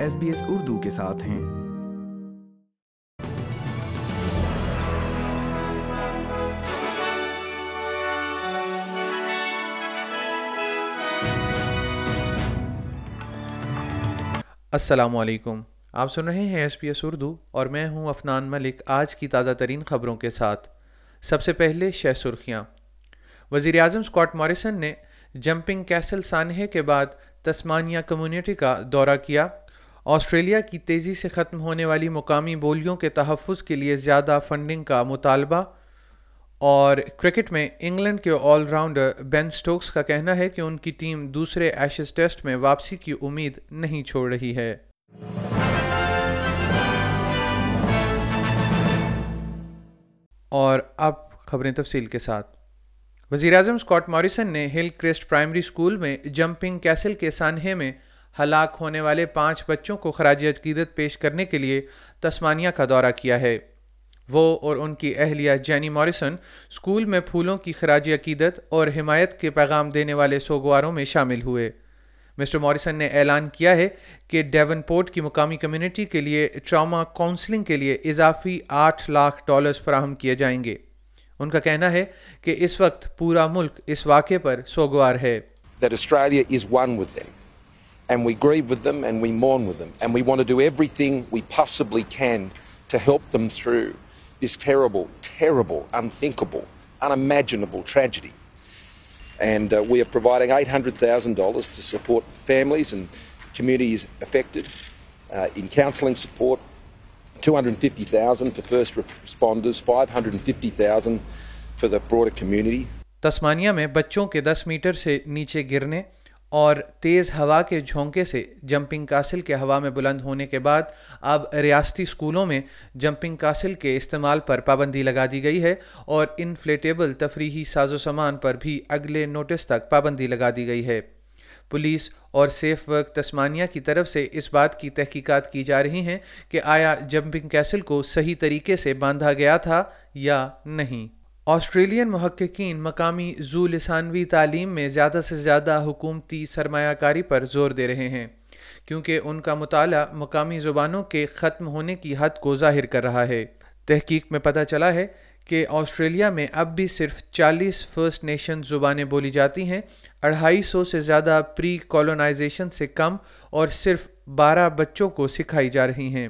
S B S Urdu کے ساتھ ہیں۔ السلام علیکم۔ آپ سن رہے ہیں ایس پی ایس اردو اور میں ہوں افنان ملک آج کی تازہ ترین خبروں کے ساتھ۔ سب سے پہلے شہ سرخیاں۔ وزیر اعظم اسکاٹ موریسن نے جمپنگ کیسل سانحے کے بعد تسمانیہ کمیونٹی کا دورہ کیا۔ آسٹریلیا کی تیزی سے ختم ہونے والی مقامی بولیوں کے تحفظ کے لیے زیادہ فنڈنگ کا مطالبہ۔ اور کرکٹ میں انگلینڈ کے آل راؤنڈر بین سٹوکس کا کہنا ہے کہ ان کی ٹیم دوسرے ایشز ٹیسٹ میں واپسی کی امید نہیں چھوڑ رہی ہے۔ اور اب خبریں تفصیل کے ساتھ۔ وزیر اعظم اسکاٹ موریسن نے ہل کرسٹ پرائمری اسکول میں جمپنگ کیسل کے سانحے میں ہلاک ہونے والے پانچ بچوں کو خراج عقیدت پیش کرنے کے لیے تسمانیہ کا دورہ کیا ہے۔ وہ اور ان کی اہلیہ جینی موریسن اسکول میں پھولوں کی خراج عقیدت اور حمایت کے پیغام دینے والے سوگواروں میں شامل ہوئے۔ مسٹر موریسن نے اعلان کیا ہے کہ ڈیون پورٹ کی مقامی کمیونٹی کے لیے ٹراما کونسلنگ کے لیے اضافی آٹھ لاکھ ڈالرز فراہم کیے جائیں گے۔ ان کا کہنا ہے کہ اس وقت پورا ملک اس واقعے پر سوگوار ہے۔ That Australia is one with them. And we grieve with them and we mourn with them. And we want to do everything we possibly can to help them through this terrible, terrible, unthinkable, unimaginable tragedy. And uh, we are providing $800,000 to support families and communities affected uh, in counselling support, 250,000 for first responders, 550,000 for the broader community. Tasmania میں بچوں کے دس metre سے نیچے گرنے اور تیز ہوا کے جھونکے سے جمپنگ کاسل کے ہوا میں بلند ہونے کے بعد اب ریاستی اسکولوں میں جمپنگ کاسل کے استعمال پر پابندی لگا دی گئی ہے اور انفلیٹیبل تفریحی ساز و سامان پر بھی اگلے نوٹس تک پابندی لگا دی گئی ہے۔ پولیس اور سیف ورک تسمانیہ کی طرف سے اس بات کی تحقیقات کی جا رہی ہیں کہ آیا جمپنگ کیسل کو صحیح طریقے سے باندھا گیا تھا یا نہیں۔ آسٹریلین محققین مقامی زو لسانوی تعلیم میں زیادہ سے زیادہ حکومتی سرمایہ کاری پر زور دے رہے ہیں، کیونکہ ان کا مطالعہ مقامی زبانوں کے ختم ہونے کی حد کو ظاہر کر رہا ہے۔ تحقیق میں پتہ چلا ہے کہ آسٹریلیا میں اب بھی صرف چالیس فرسٹ نیشن زبانیں بولی جاتی ہیں، اڑھائی سو سے زیادہ پری کالونائزیشن سے کم اور صرف بارہ بچوں کو سکھائی جا رہی ہیں۔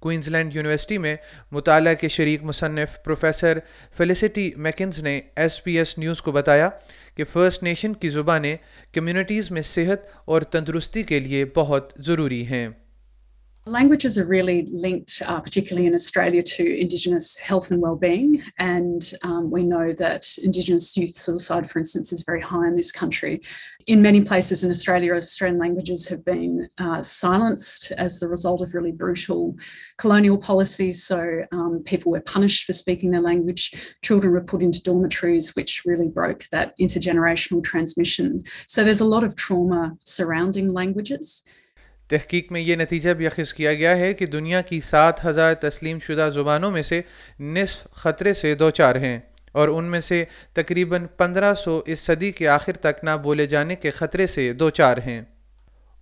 کوئنز لینڈ یونیورسٹی میں مطالعہ کے شریک مصنف پروفیسر فیلسٹی میکنز نے ایس پی ایس نیوز کو بتایا کہ فرسٹ نیشن کی زبانیں کمیونٹیز میں صحت اور تندرستی کے لیے بہت ضروری ہیں۔ Languages are really linked, uh, particularly in Australia, to Indigenous health and well-being, and um, we know that Indigenous youth suicide, for instance, is very high in this country. In many places in Australia, Australian languages have been uh, silenced as the result of really brutal colonial policies. So um, people were punished for speaking their language. Children were put into dormitories, which really broke that intergenerational transmission. So there's a lot of trauma surrounding languages. تحقیق میں یہ نتیجہ بھی اخذ کیا گیا ہے کہ دنیا کی سات ہزار تسلیم شدہ زبانوں میں سے نصف خطرے سے دو چار ہیں اور ان میں سے تقریباً پندرہ سو اس صدی کے آخر تک نہ بولے جانے کے خطرے سے دو چار ہیں۔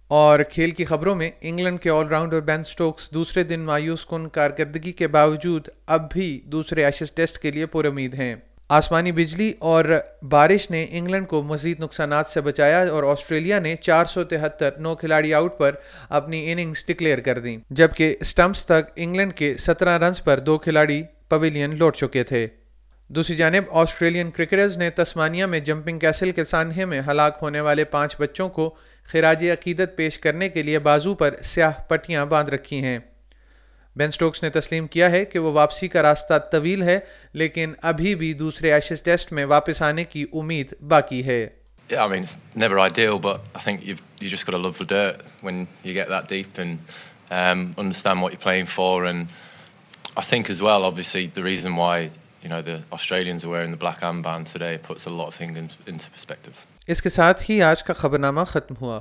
اور کھیل کی خبروں میں انگلینڈ کے آل راؤنڈر بین سٹوکس دوسرے دن مایوس کن کارکردگی کے باوجود اب بھی دوسرے ایشز ٹیسٹ کے لیے پر امید ہیں۔ آسمانی بجلی اور بارش نے انگلینڈ کو مزید نقصانات سے بچایا اور آسٹریلیا نے چار سو تہتر نو کھلاڑی آؤٹ پر اپنی اننگز ڈکلیئر کر دیں، جبکہ سٹمپس تک انگلینڈ کے سترہ رنز پر دو کھلاڑی پویلین لوٹ چکے تھے۔ دوسری جانب، آسٹریلین کرکٹرز نے تسمانیہ میں جمپنگ کیسل کے سانحے میں ہلاک ہونے والے پانچ بچوں کو خراج عقیدت پیش کرنے کے لیے بازو پر سیاہ پٹیاں باندھ رکھی ہیں۔ بین سٹوکس نے تسلیم کیا ہے کہ وہ واپسی کا راستہ طویل ہے لیکن ابھی بھی دوسرے ایشز ٹیسٹ میں واپس آنے کی امید باقی ہے Yeah, I mean, it's never ideal, but I think you've you just got to love the dirt when you get that deep and um, understand what you're playing for. And I think as well, obviously, the reason why you know the Australians are wearing the black armband today puts a lot of things in, into perspective. اس کے ساتھ ہی آج کا خبرنامہ ختم ہوا